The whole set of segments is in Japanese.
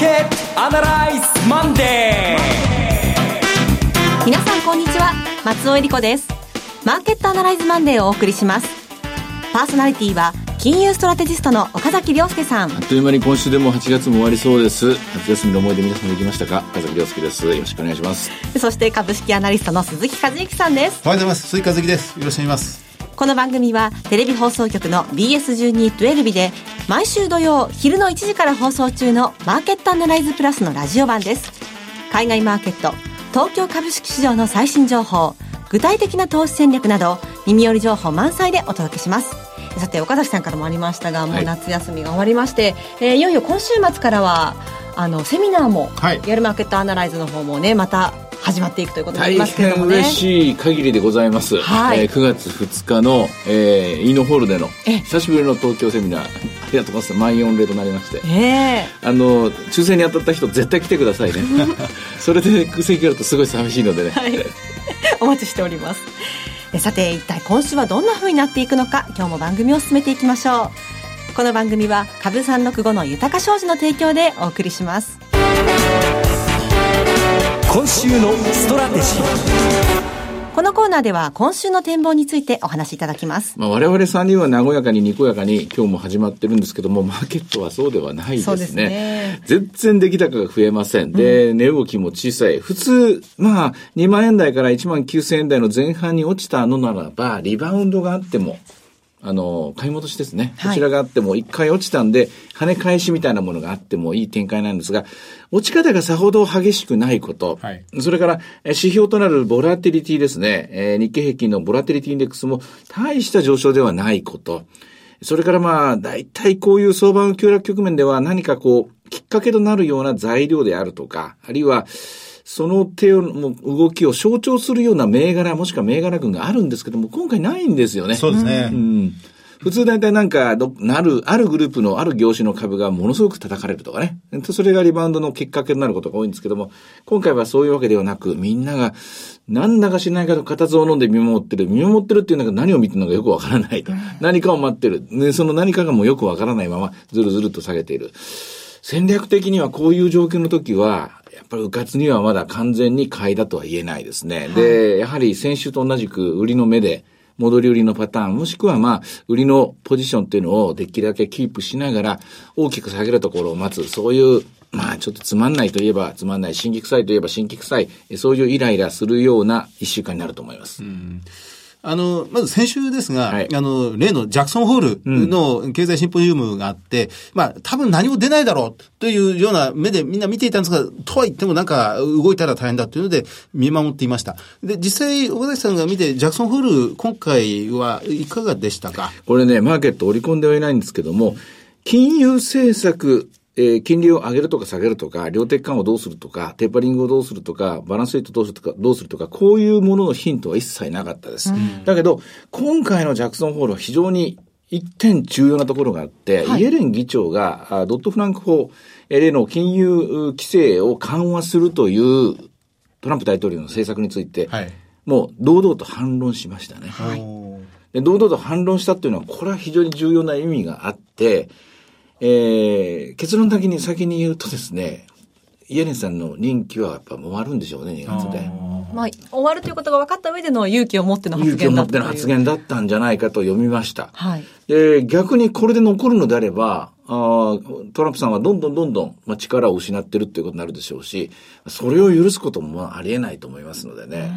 ケットアナライズマンデー。皆さんこんにちは。松尾英里子です。マーケットアナライズマンデーをお送りします。パーソナリティは金融ストラテジストの岡崎良介さん。あっという間に今週でも8月も終わりそうです。夏休みの思い出皆さんできましたか？岡崎良介です。よろしくお願いします。そして株式アナリストの鈴木一之さんです。おはようございます。鈴木一之です。よろしくお願いしますこの番組はテレビ放送局の BS12 トゥエルビで毎週土曜昼の1時から放送中のマーケットアナライズプラスのラジオ版です。海外マーケット東京株式市場の最新情報具体的な投資戦略など耳寄り情報満載でお届けします。さて岡崎さんからもありましたがもう夏休みが終わりまして、はい、えー、いよいよ今週末からはあのセミナーも、はい、リアルマーケットアナライズの方もねまた始まっていくということになりますけれども、ね、大変嬉しい限りでございます、はい、えー、9月2日の、えー、イーノホールでの久しぶりの東京セミナーありがとうございます。満員御礼となりまして、えー、あの抽選に当たった人絶対来てくださいね。それで空席があるとすごい寂しいのでね、はい、お待ちしております。さて一体今週はどんな風になっていくのか今日も番組を進めていきましょうこの番組は株三六五の豊か商事の提供でお送りします今週のストラテジーこのコーナーでは今週の展望についてお話しいただきます。まあ、我々3人は和やかににこやかに今日も始まってるんですけども、マーケットはそうではないですね。すね全然出来高が増えません。で、値動きも小さい。普通、まあ、2万円台から1万9000円台の前半に落ちたのならば、リバウンドがあっても、あの、買い戻しですね。こちらがあっても、一回落ちたんで、跳ね返しみたいなものがあってもいい展開なんですが、落ち方がさほど激しくないこと。はい、それから、指標となるボラテリティですね。えー、日経平均のボラテリティインデックスも大した上昇ではないこと。それからまあ、大体こういう相場の急落局面では何かこう、きっかけとなるような材料であるとか、あるいは、その手の動きを象徴するような銘柄、もしくは銘柄群があるんですけども、今回ないんですよね。そうですね。うん。普通大体なんか、なる、あるグループのある業種の株がものすごく叩かれるとかね。それがリバウンドのきっかけになることが多いんですけども、今回はそういうわけではなく、みんなが、なんだかしないかと固唾を飲んで見守ってる。見守ってるっていうのが何を見てるのかよくわからない。何かを待ってる。ね、その何かがもうよくわからないまま、ずるずると下げている。戦略的にはこういう状況の時は、やっぱりうかつにはまだ完全に買いだとは言えないですね。はい、で、やはり先週と同じく売りの目で、戻り売りのパターン、もしくはまあ、売りのポジションっていうのをできるだけキープしながら、大きく下げるところを待つ、そういう、まあ、ちょっとつまんないといえばつまんない、新規臭いといえば新規臭い、そういうイライラするような一週間になると思います。うんあの、まず先週ですが、はい、あの、例のジャクソンホールの経済シンポジウムがあって、うん、まあ、多分何も出ないだろうというような目でみんな見ていたんですが、とは言ってもなんか動いたら大変だというので見守っていました。で、実際、小崎さんが見て、ジャクソンホール、今回はいかがでしたか？これね、マーケット織り込んではいないんですけども、金融政策えー、金利を上げるとか下げるとか、量的緩和をどうするとか、テーパリングをどうするとか、バランスレートどうするとか、どうするとか、こういうもののヒントは一切なかったです。うん、だけど、今回のジャクソンホールは非常に一点重要なところがあって、はい、イエレン議長がドットフランク法例の金融規制を緩和するというトランプ大統領の政策について、はい、もう堂々と反論しましたね。はい、で堂々と反論したっていうのは、これは非常に重要な意味があって、えー、結論的に先に言うとですね、イエレンさんの任期はやっぱ終わるんでしょうね、2月で。まあ、終わるということが分かった上での勇気を持っての発言だ勇気を持っての発言だったんじゃないかと読みました。はい。で、逆にこれで残るのであれば、あトランプさんはどんどんどんどん、まあ、力を失ってるっていうことになるでしょうし、それを許すこともありえないと思いますのでね。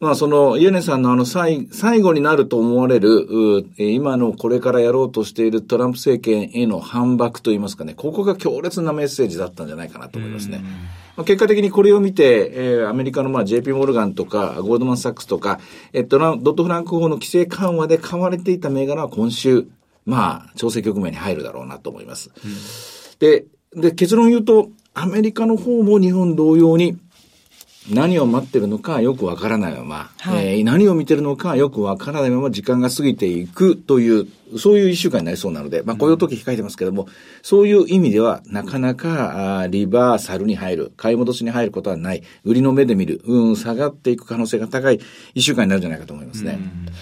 まあ、その、イエネさんのあの最、最後になると思われる、今のこれからやろうとしているトランプ政権への反駁といいますかね、ここが強烈なメッセージだったんじゃないかなと思いますね。まあ、結果的にこれを見て、えー、アメリカのまあ JP モルガンとか、ゴールドマンサックスとか、えっと、ドットフランク法の規制緩和で買われていた銘柄は今週、まあ、調整局面に入るだろうなと思います。うん、で、で、結論言うと、アメリカの方も日本同様に、何を待ってるのかよくわからないまま、はい、えー、何を見てるのかよくわからないまま時間が過ぎていくというそういう一週間になりそうなので、まあ雇用統計控えてますけども、そういう意味では、なかなかあリバーサルに入る、買い戻しに入ることはない、売りの目で見る、うん、下がっていく可能性が高い一週間になるんじゃないかと思いますね。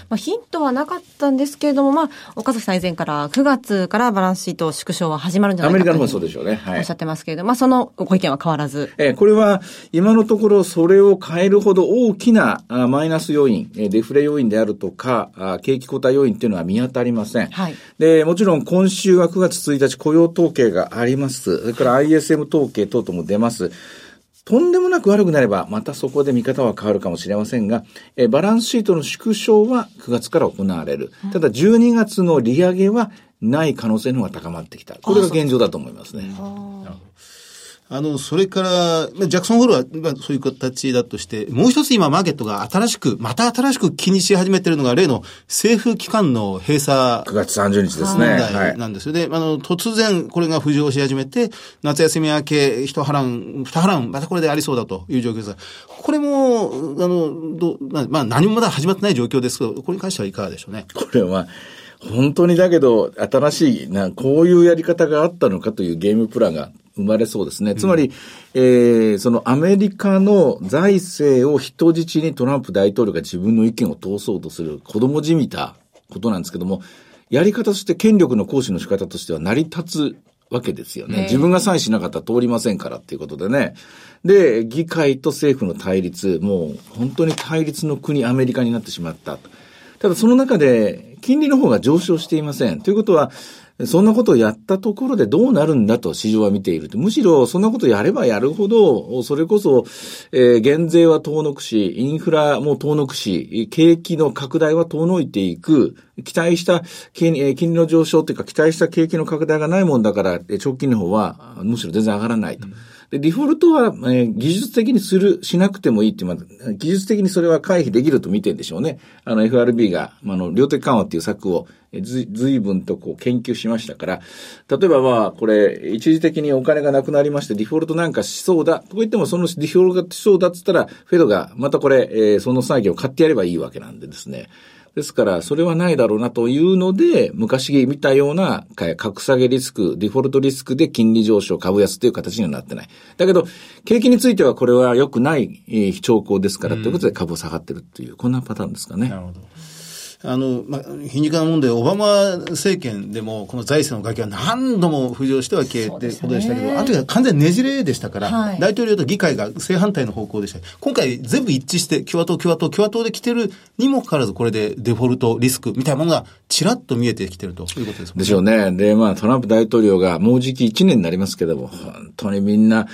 まあヒントはなかったんですけれども、まあ、岡崎さん以前から9月からバランスシート縮小は始まるんじゃないかと。アメリカの方そうでしょうね。はい。おっしゃってますけれども、まあそのご意見は変わらず。えー、これは今のところそれを変えるほど大きなあマイナス要因、デフレ要因であるとか、あ景気後退要因っていうのは見当たりません。はい。で、もちろん今週は9月1日雇用統計があります。それから ISM 統計等々も出ます。とんでもなく悪くなれば、またそこで見方は変わるかもしれませんが、えバランスシートの縮小は9月から行われる。ただ12月の利上げはない可能性の方が高まってきた。これが現状だと思いますね。あの、それから、ジャクソンホールは、まあ、そういう形だとして、もう一つ今マーケットが新しく、また新しく気にし始めてるのが、例の政府機関の閉鎖。9月30日ですね。問題なんですよね。はい、あの、突然これが浮上し始めて、夏休み明け、一波乱、二波乱、またこれでありそうだという状況です。これも、あの、どまあ、何もまだ始まってない状況ですけど、これに関してはいかがでしょうね？これは、本当にだけど、新しい、な、こういうやり方があったのかというゲームプランが生まれそうですね。つまり、うん、えー、そのアメリカの財政を人質にトランプ大統領が自分の意見を通そうとする子供じみたことなんですけども、やり方として権力の行使の仕方としては成り立つわけですよね。自分がサインしなかったら通りませんからっていうことでね。で、議会と政府の対立、もう本当に対立の国アメリカになってしまった。ただその中で金利の方が上昇していません。ということは、そんなことをやったところでどうなるんだと市場は見ている。むしろそんなことやればやるほど、それこそ、えー、減税は遠のくし、インフラも遠のくし、景気の拡大は遠のいていく、期待した金利の上昇というか期待した景気の拡大がないもんだから、長期の方はむしろ全然上がらないと。うんで、デフォルトは、えー、技術的にする、しなくてもいいって、まあ、技術的にそれは回避できると見てんでしょうね。あの、FRB が、あの、量的緩和っていう策をず、ずいぶんとこう研究しましたから、例えばまあ、これ、一時的にお金がなくなりまして、デフォルトなんかしそうだ、と言っても、そのデフォルトがしそうだっつったら、フェドが、またこれ、えー、その作業を買ってやればいいわけなんでですね。ですから、それはないだろうなというので、昔見たような格下げリスク、デフォルトリスクで金利上昇、株安という形にはなってない。だけど、景気についてはこれは良くない兆候ですから、ということで株を下がってるという、こんなパターンですかね。なるほど。あの、まあ、皮肉なもんで、オバマ政権でも、この財政の崖は何度も浮上しては消えってことでしたけど、ね、あの時は完全ねじれでしたから、はい、大統領と議会が正反対の方向でした。今回全部一致して、共和党、共和党、共和党で来てるにもかかわらず、これでデフォルト、リスクみたいなものがちらっと見えてきてるということですね。でしょうね。で、まあ、トランプ大統領がもうじき1年になりますけども、本当にみんな、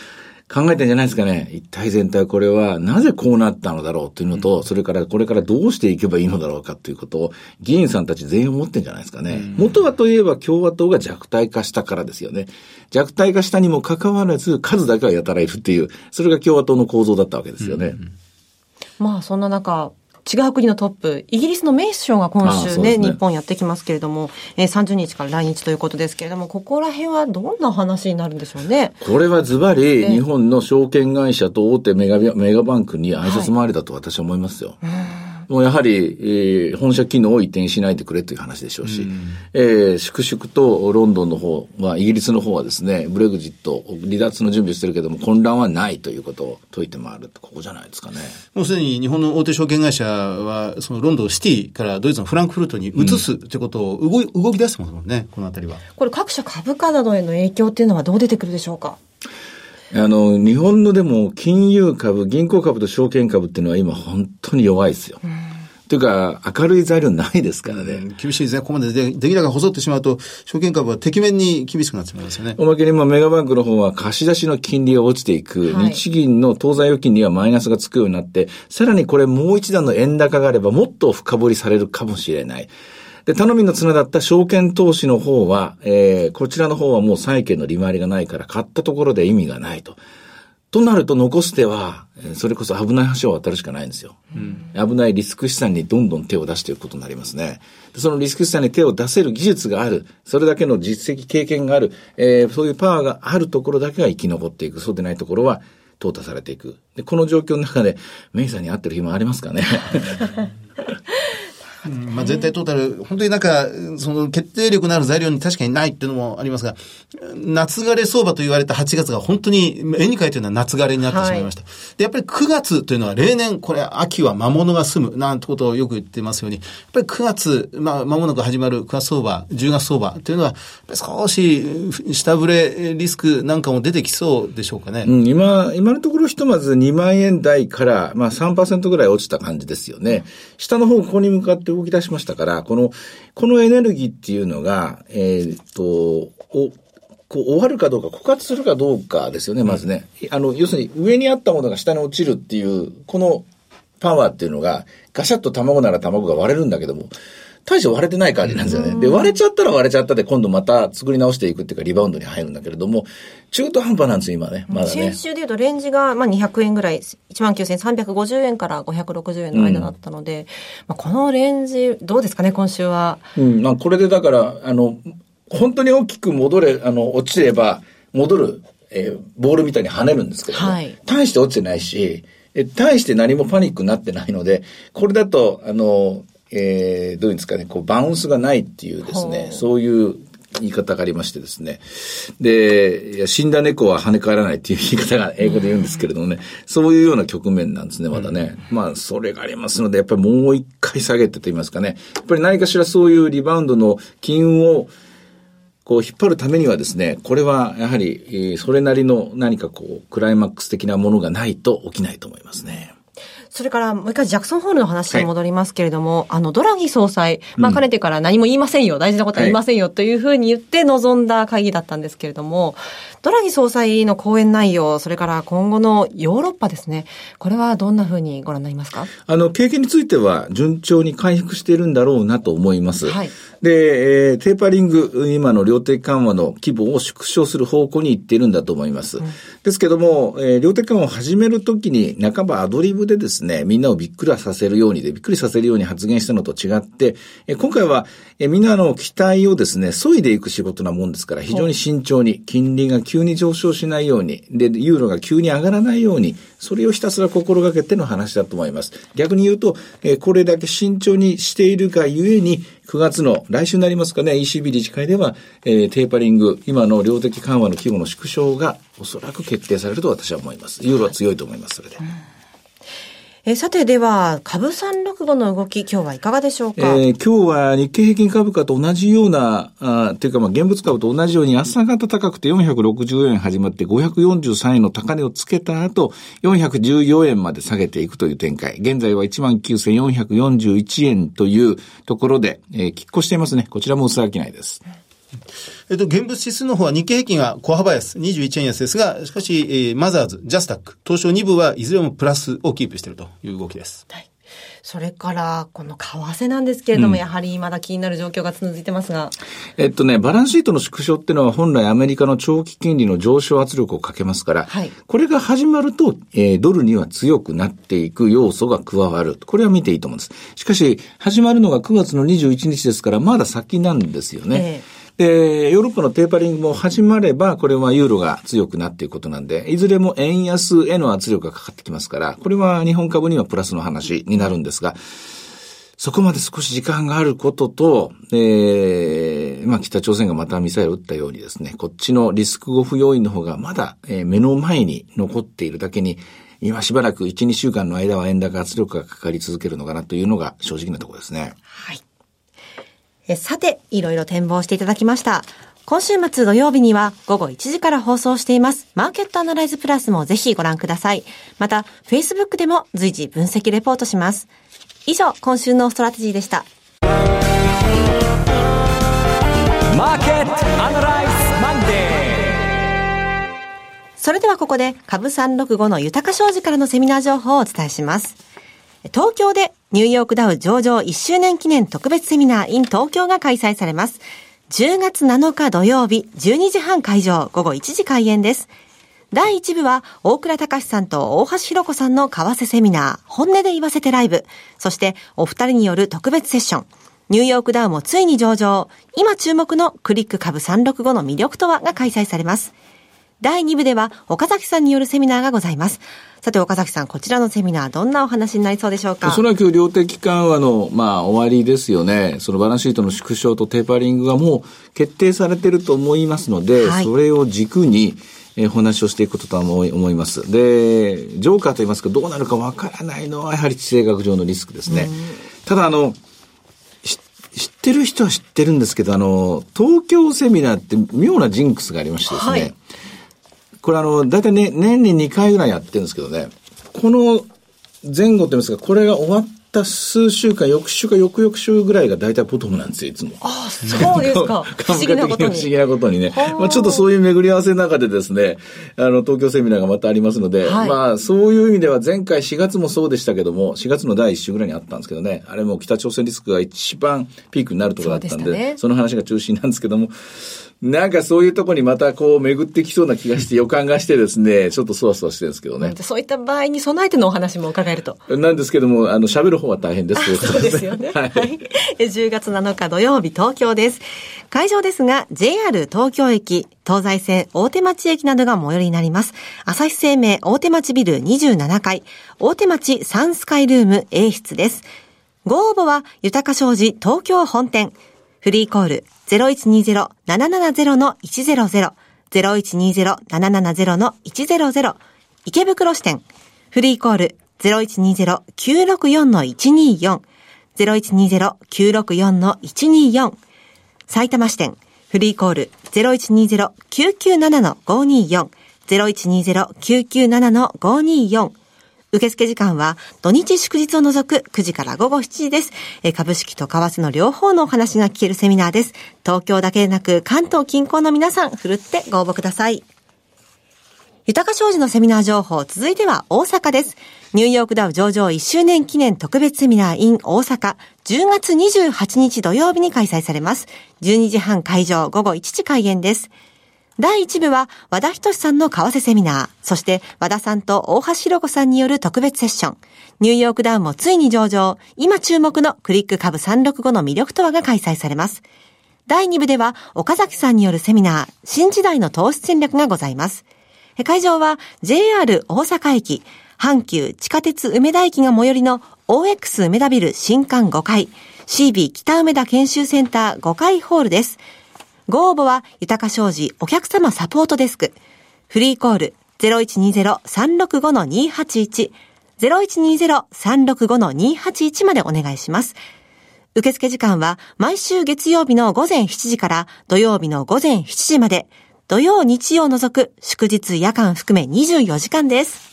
考えてんじゃないですかね。一体全体これはなぜこうなったのだろうというのと、うん、それからこれからどうしていけばいいのだろうかということを議員さんたち全員思ってんじゃないですかね。うん、元はといえば共和党が弱体化したからですよね。弱体化したにもかかわらず数だけはやたらいるっていう、それが共和党の構造だったわけですよね。うん、まあそんな中、違う国のトップ、イギリスのメイ首相が今週ね、ね日本やってきますけれども、えー、30日から来日ということですけれども、ここら辺はどんな話になるんでしょうね？これはズバリ、日本の証券会社と大手メガメガバンクに挨拶回りだと私は思いますよ。はいもうやはり、えー、本社機能を移転しないでくれという話でしょうし、うん、えー、粛々とロンドンの方は、イギリスの方はですね、ブレグジット、離脱の準備をしてるけども、混乱はないということを解いて回るここじゃないですかね。もうすでに日本の大手証券会社は、そのロンドンシティからドイツのフランクフルトに移すということを動,、動き出してますもんね、このあたりは。これ各社株価などへの影響っていうのはどう出てくるでしょうか？あの、日本のでも金融株、銀行株と証券株っていうのは今本当に弱いですよ。というか、明るい材料ないですからね。厳しいですね。ここまでで、出来高細ってしまうと、証券株はてきめんに厳しくなってしまいますよね。おまけに、まあ、メガバンクの方は貸し出しの金利が落ちていく、はい、日銀の当座預金にはマイナスがつくようになって、さらにこれもう一段の円高があれば、もっと深掘りされるかもしれない。で、頼みの綱だった証券投資の方は、えー、こちらの方はもう債券の利回りがないから、買ったところで意味がないと。となると残す手は、それこそ危ない橋を渡るしかないんですよ。うん、危ないリスク資産にどんどん手を出していくことになりますね。そのリスク資産に手を出せる技術がある、それだけの実績、経験がある、えー、そういうパワーがあるところだけが生き残っていく。そうでないところは淘汰されていく。で、この状況の中で、メイさんに会ってる暇ありますかね？うんまあ、全体トータル、本当になんか、その決定力のある材料に確かにないっていうのもありますが、夏枯れ相場と言われた8月が本当に絵に描いてるのは夏枯れになってしまいました。はい、で、やっぱり9月というのは例年、これ秋は魔物が住むなんてことをよく言ってますように、やっぱり9月、まあ、間もなく始まる9月相場、10月相場というのは、少し下振れリスクなんかも出てきそうでしょうかね。うん、今、今のところひとまず2万円台から、まあ3%ぐらい落ちた感じですよね。下の方、ここに向かって動き出しましたから、この、このエネルギーっていうのが、えー、っと、お、こう終わるかどうか、枯渇するかどうかですよね、まずね。あの、要するに上にあったものが下に落ちるっていう、このパワーっていうのが、ガシャッと卵なら卵が割れるんだけども、大して割れてない感じなんですよね。で、割れちゃったら割れちゃったで、今度また作り直していくっていうか、リバウンドに入るんだけれども、中途半端なんですよ、今ね。まだね。先週で言うと、レンジが、まあ、200円ぐらい、19,350円から560円の間だったので、うん、まあ、このレンジ、どうですかね、今週は。うん、まあ、これでだから、あの、本当に大きく戻れ、あの、落ちれば、戻る、えー、ボールみたいに跳ねるんですけども、はい、大して落ちてないし、え、大して何もパニックになってないので、これだと、あの、えー、どういうんですかね、こう、バウンスがないっていうですね、そういう言い方がありましてですね。で、いや死んだ猫は跳ね返らないっていう言い方が英語で言うんですけれどもね、そういうような局面なんですね、まだね。まあ、それがありますので、やっぱりもう一回下げてと言いますかね。やっぱり何かしらそういうリバウンドの金運を、こう引っ張るためにはですね、これはやはり、それなりの何かこう、クライマックス的なものがないと起きないと思いますね。それからもう一回ジャクソンホールの話に戻りますけれども、はい、あの、ドラギ総裁、まあ、かねてから何も言いませんよ、大事なことは言いませんよ、というふうに言って臨んだ会議だったんですけれども、ドラギ総裁の講演内容、それから今後のヨーロッパですね、これはどんなふうにご覧になりますか？あの、経験については順調に回復しているんだろうなと思います。はい。で、えー、テーパリング、今の量的緩和の規模を縮小する方向に行っているんだと思います。うん、ですけども、えー、量的緩和を始めるときに、半ばアドリブでですね、みんなをびっくりさせるようにで、びっくりさせるように発言したのと違って、えー、今回は、えー、みんなの期待をですね、削いでいく仕事なもんですから、非常に慎重に、金利が急に上昇しないように、で、ユーロが急に上がらないように、それをひたすら心がけての話だと思います。逆に言うと、えー、これだけ慎重にしているがゆえに、9月の、来週になりますかね、ECB 理事会では、えー、テーパリング、今の量的緩和の規模の縮小がおそらく決定されると私は思います。ユーロは強いと思います、それで。うんえさてでは、株365の動き、今日はいかがでしょうか、えー、今日は日経平均株価と同じような、あというかまあ現物株と同じように朝方高くて460円始まって543円の高値をつけた後、414円まで下げていくという展開。現在は19,441円というところで、えー、拮抗していますね。こちらも薄商いです。えっと、現物指数の方は日経平均は小幅安、21円安ですが、しかし、えー、マザーズ、ジャスタック、東証2部はいずれもプラスをキープしているという動きです。はいそれから、この為替なんですけれども、うん、やはりまだ気になる状況が続いてますが。えっとね、バランスシートの縮小っていうのは本来アメリカの長期金利の上昇圧力をかけますから、はい、これが始まると、えー、ドルには強くなっていく要素が加わる。これは見ていいと思うんです。しかし、始まるのが9月の21日ですから、まだ先なんですよね。えーで、ヨーロッパのテーパリングも始まれば、これはユーロが強くなっていくことなんで、いずれも円安への圧力がかかってきますから、これは日本株にはプラスの話になるんですが、そこまで少し時間があることと、えー、まあ北朝鮮がまたミサイルを撃ったようにですね、こっちのリスクオフ要因の方がまだ、えー、目の前に残っているだけに、今しばらく1、2週間の間は円高圧力がかかり続けるのかなというのが正直なところですね。さて、いろいろ展望していただきました。今週末土曜日には午後1時から放送していますマーケットアナライズプラスもぜひご覧ください。また、Facebook でも随時分析レポートします。以上、今週のストラテジーでした。マーケットアナライズマンデーそれではここで株365の豊商事からのセミナー情報をお伝えします。東京でニューヨークダウ上場1周年記念特別セミナー in 東京が開催されます。10月7日土曜日12時半開場午後1時開演です。第1部は大倉隆さんと大橋弘子さんの為替セミナー本音で言わせてライブ。そしてお二人による特別セッション。ニューヨークダウもついに上場。今注目のクリック株365の魅力とはが開催されます。第2部では岡崎さんによるセミナーがございます。さて岡崎さん、こちらのセミナー、どんなお話になりそうでしょうか？おそらく量的緩和の、まあ、終わりですよね。そのバランスシートの縮小とテーパリングがもう決定されてると思いますので、はい、それを軸に、えー、お話をしていくことと思い思います。で、ジョーカーと言いますか、どうなるかわからないのは、やはり地政学上のリスクですね。ただ、あの、知ってる人は知ってるんですけど、あの、東京セミナーって妙なジンクスがありましてですね、はい、これあの、大体ね、年に2回ぐらいやってるんですけどね、この前後って言いますか、これが終わった数週間、翌週か翌々週ぐらいが大体ポトムなんですよ、いつも。ああ、そうですか。不思議なことに。不思議なことにね。まあちょっとそういう巡り合わせの中でですね、あの、東京セミナーがまたありますので、はい、まあそういう意味では前回4月もそうでしたけども、4月の第1週ぐらいにあったんですけどね、あれも北朝鮮リスクが一番ピークになるところだったんで、そね、その話が中心なんですけども、なんかそういうとこにまたこう巡ってきそうな気がして予感がしてですね、ちょっとそわそわしてるんですけどね。そういった場合に備えてのお話も伺えると。なんですけども、あの、喋る方は大変です。そうですよね。はい。10月7日土曜日東京です。会場ですが、JR 東京駅、東西線大手町駅などが最寄りになります。朝日生命大手町ビル27階、大手町サンスカイルーム A 室です。ご応募は、豊か商事東京本店。フリーコール0120-770-100 0120-770-100池袋支店。フリーコール。0120-964-124 0120-964-124埼玉支店。フリーコール。0120-997-524 0120-997-524受付時間は土日祝日を除く9時から午後7時です。株式と為替の両方のお話が聞けるセミナーです。東京だけでなく関東近郊の皆さん、ふるってご応募ください。豊か商事のセミナー情報、続いては大阪です。ニューヨークダウ上場1周年記念特別セミナー in 大阪、10月28日土曜日に開催されます。12時半会場、午後1時開演です。第1部は和田仁さんの為替セミナー、そして和田さんと大橋弘子さんによる特別セッション、ニューヨークダウンもついに上場、今注目のクリック株365の魅力とはが開催されます。第2部では岡崎さんによるセミナー、新時代の投資戦略がございます。会場は JR 大阪駅、阪急地下鉄梅田駅が最寄りの OX 梅田ビル新館5階、CB 北梅田研修センター5階ホールです。ご応募は、豊か商事お客様サポートデスク。フリーコール0120-365-281。0120-365-281までお願いします。受付時間は毎週月曜日の午前7時から土曜日の午前7時まで、土曜日曜除く祝日夜間含め24時間です。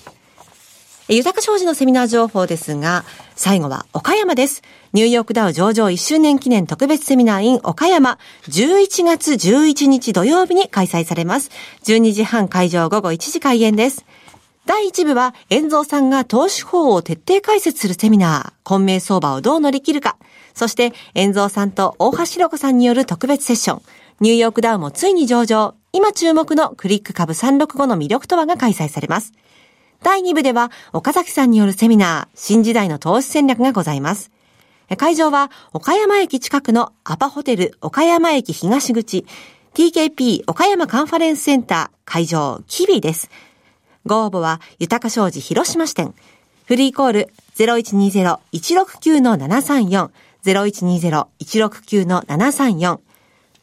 豊か商事のセミナー情報ですが、最後は岡山です。ニューヨークダウ上場1周年記念特別セミナー in 岡山、11月11日土曜日に開催されます。12時半会場午後1時開演です。第1部は、遠蔵さんが投資法を徹底解説するセミナー、混迷相場をどう乗り切るか。そして、遠蔵さんと大橋弘子さんによる特別セッション、ニューヨークダウもついに上場、今注目のクリック株365の魅力とはが開催されます。第2部では、岡崎さんによるセミナー、新時代の投資戦略がございます。会場は、岡山駅近くのアパホテル岡山駅東口、TKP 岡山カンファレンスセンター会場キビです。ご応募は、豊か商事広島支店。フリーコール0120-169-734、0120-169-734。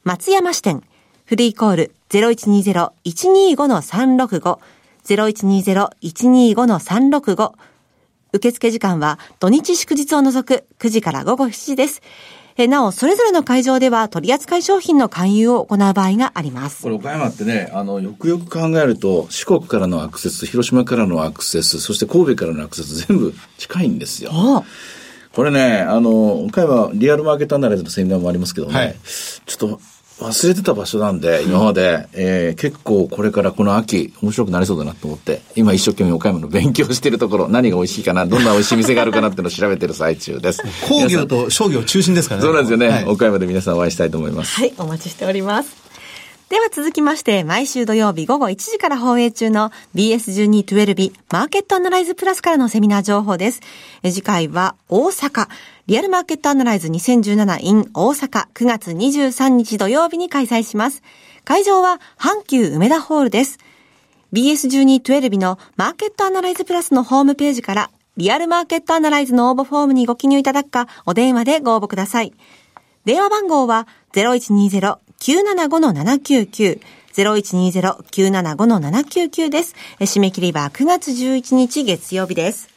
松山支店。フリーコール0120-125-365、0120-125-365受付時間は土日祝日を除く9時から午後7時です。えなお、それぞれの会場では取扱い商品の勧誘を行う場合があります。これ岡山ってね、あの、よくよく考えると、四国からのアクセス、広島からのアクセス、そして神戸からのアクセス、全部近いんですよ。これね、あの、岡山リアルマーケットアナライズのセミナーもありますけどね、はい、ちょっと忘れてた場所なんで、今まで、えー、結構これからこの秋、面白くなりそうだなと思って、今一生懸命岡山の勉強してるところ、何が美味しいかな、どんな美味しい店があるかなっていうのを調べてる最中です。工業と商業中心ですからね。そうなんですよね、はい、岡山で皆さんお会いしたいと思います。はい、お待ちしております。では続きまして、毎週土曜日午後1時から放映中の BS1212 マーケットアナライズプラスからのセミナー情報です。次回は大阪、リアルマーケットアナライズ 2017in 大阪9月23日土曜日に開催します。会場は阪急梅田ホールです。BS1212 のマーケットアナライズプラスのホームページからリアルマーケットアナライズの応募フォームにご記入いただくか、お電話でご応募ください。電話番号は0120-975-799 0120-975-799です。締め切りは9月11日月曜日です。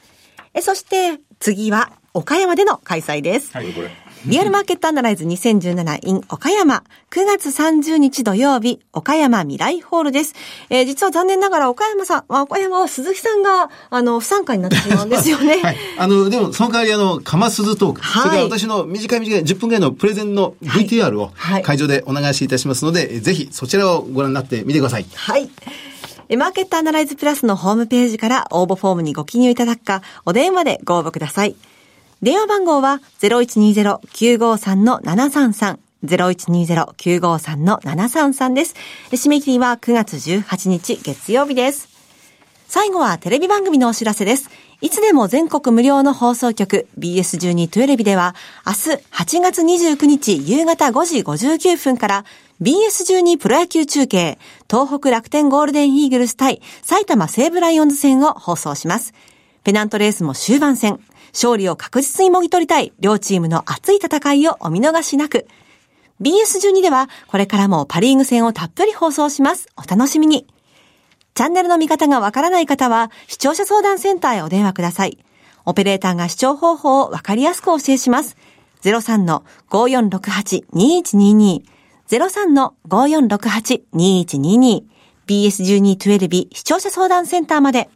そして、次は岡山での開催です。はい、これ。リアルマーケットアナライズ 2017in 岡山。9月30日土曜日、岡山未来ホールです。えー、実は残念ながら岡山さん、岡山は鈴木さんが、あの、不参加になってしまうんですよね。はい。あの、でも、その代わり、あの、かますずトーク。はい。それから私の短い短い10分ぐらいのプレゼンの VTR を会場でお願いしいたしますので、はい、ぜひそちらをご覧になってみてください。はい。マーケットアナライズプラスのホームページから応募フォームにご記入いただくか、お電話でご応募ください。電話番号は0120-953-733。0120-953-733です。締め切りは9月18日月曜日です。最後はテレビ番組のお知らせです。いつでも全国無料の放送局 BS12-12 では明日8月29日夕方5時59分から BS12 プロ野球中継東北楽天ゴールデンイーグルス対埼玉西武ライオンズ戦を放送します。ペナントレースも終盤戦。勝利を確実にもぎ取りたい両チームの熱い戦いをお見逃しなく。BS12 ではこれからもパリーグ戦をたっぷり放送します。お楽しみに。チャンネルの見方がわからない方は視聴者相談センターへお電話ください。オペレーターが視聴方法をわかりやすくお教えします。03-5468-2122 03-5468-2122 BS1212 視聴者相談センターまで。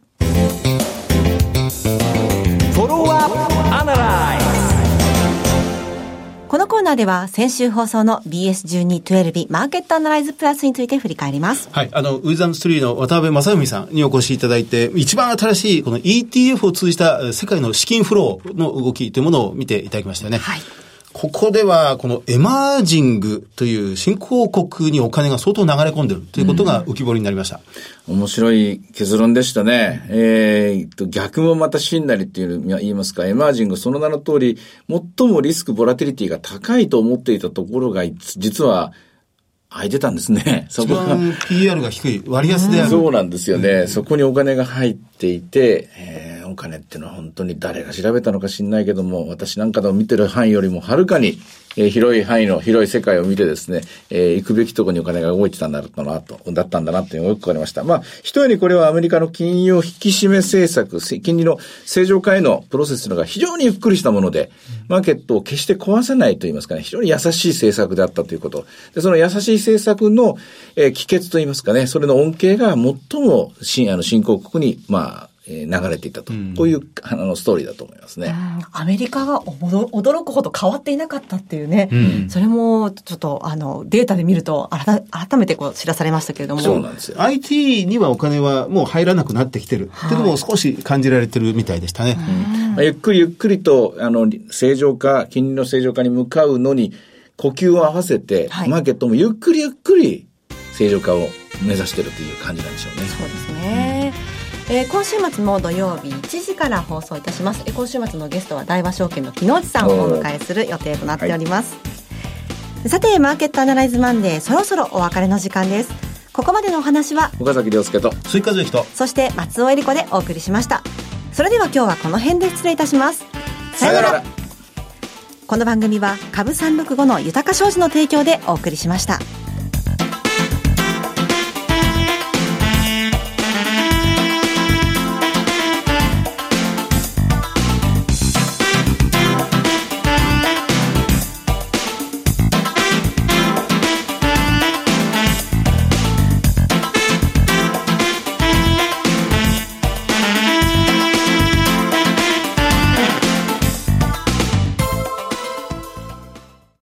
このコーナーでは先週放送の BS1212 マーケットアナライズプラスについて振り返ります。はい。あの、ウィザムストリーの渡辺正文さんにお越しいただいて、一番新しいこの ETF を通じた世界の資金フローの動きというものを見ていただきましたよね。はい。ここでは、このエマージングという新興国にお金が相当流れ込んでるということが浮き彫りになりました。うん、面白い結論でしたね。えー、と、逆もまた真なりっていう言いますか、エマージング、その名の通り、最もリスク、ボラティリティが高いと思っていたところが、実は、空いてたんですね。そこが。PR が低い、割安である。そうなんですよね。うん、そこにお金が入っていて、えーお金っていうのは本当に誰が調べたのか知んないけども、私なんかの見てる範囲よりもはるかに、えー、広い範囲の広い世界を見てですね、えー、行くべきところにお金が動いてたんだなと、だったんだなっていうのがよくわかりました。まあ、一重にこれはアメリカの金融引き締め政策、金利の正常化へのプロセスのが非常にゆっくりしたもので、マーケットを決して壊さないと言いますかね、非常に優しい政策であったということ。で、その優しい政策の、えー、帰結と言いますかね、それの恩恵が最も新、あの、新興国に、まあ、え流れていたと、うん、こういうあのストーリーだと思いますね。アメリカが驚くほど変わっていなかったっていうね、うん、それもちょっとあのデータで見ると改めてこう知らされましたけれども。そうなんですよ。IT にはお金はもう入らなくなってきてる、はい、っていうのも少し感じられてるみたいでしたね。まあ、ゆっくりゆっくりとあの正常化、金利の正常化に向かうのに呼吸を合わせて、はい、マーケットもゆっくりゆっくり正常化を目指してるという感じなんでしょうね。そうですね。うんえー、今週末も土曜日1時から放送いたします、えー、今週末のゲストは大和証券の木之内さんをお迎えする予定となっております、はい、さてマーケットアナライズマンデーそろそろお別れの時間です。ここまでのお話は岡崎亮介と追加随とそして松尾恵理子でお送りしました。それでは今日はこの辺で失礼いたします。さよなら。この番組は株365の豊か商事の提供でお送りしました。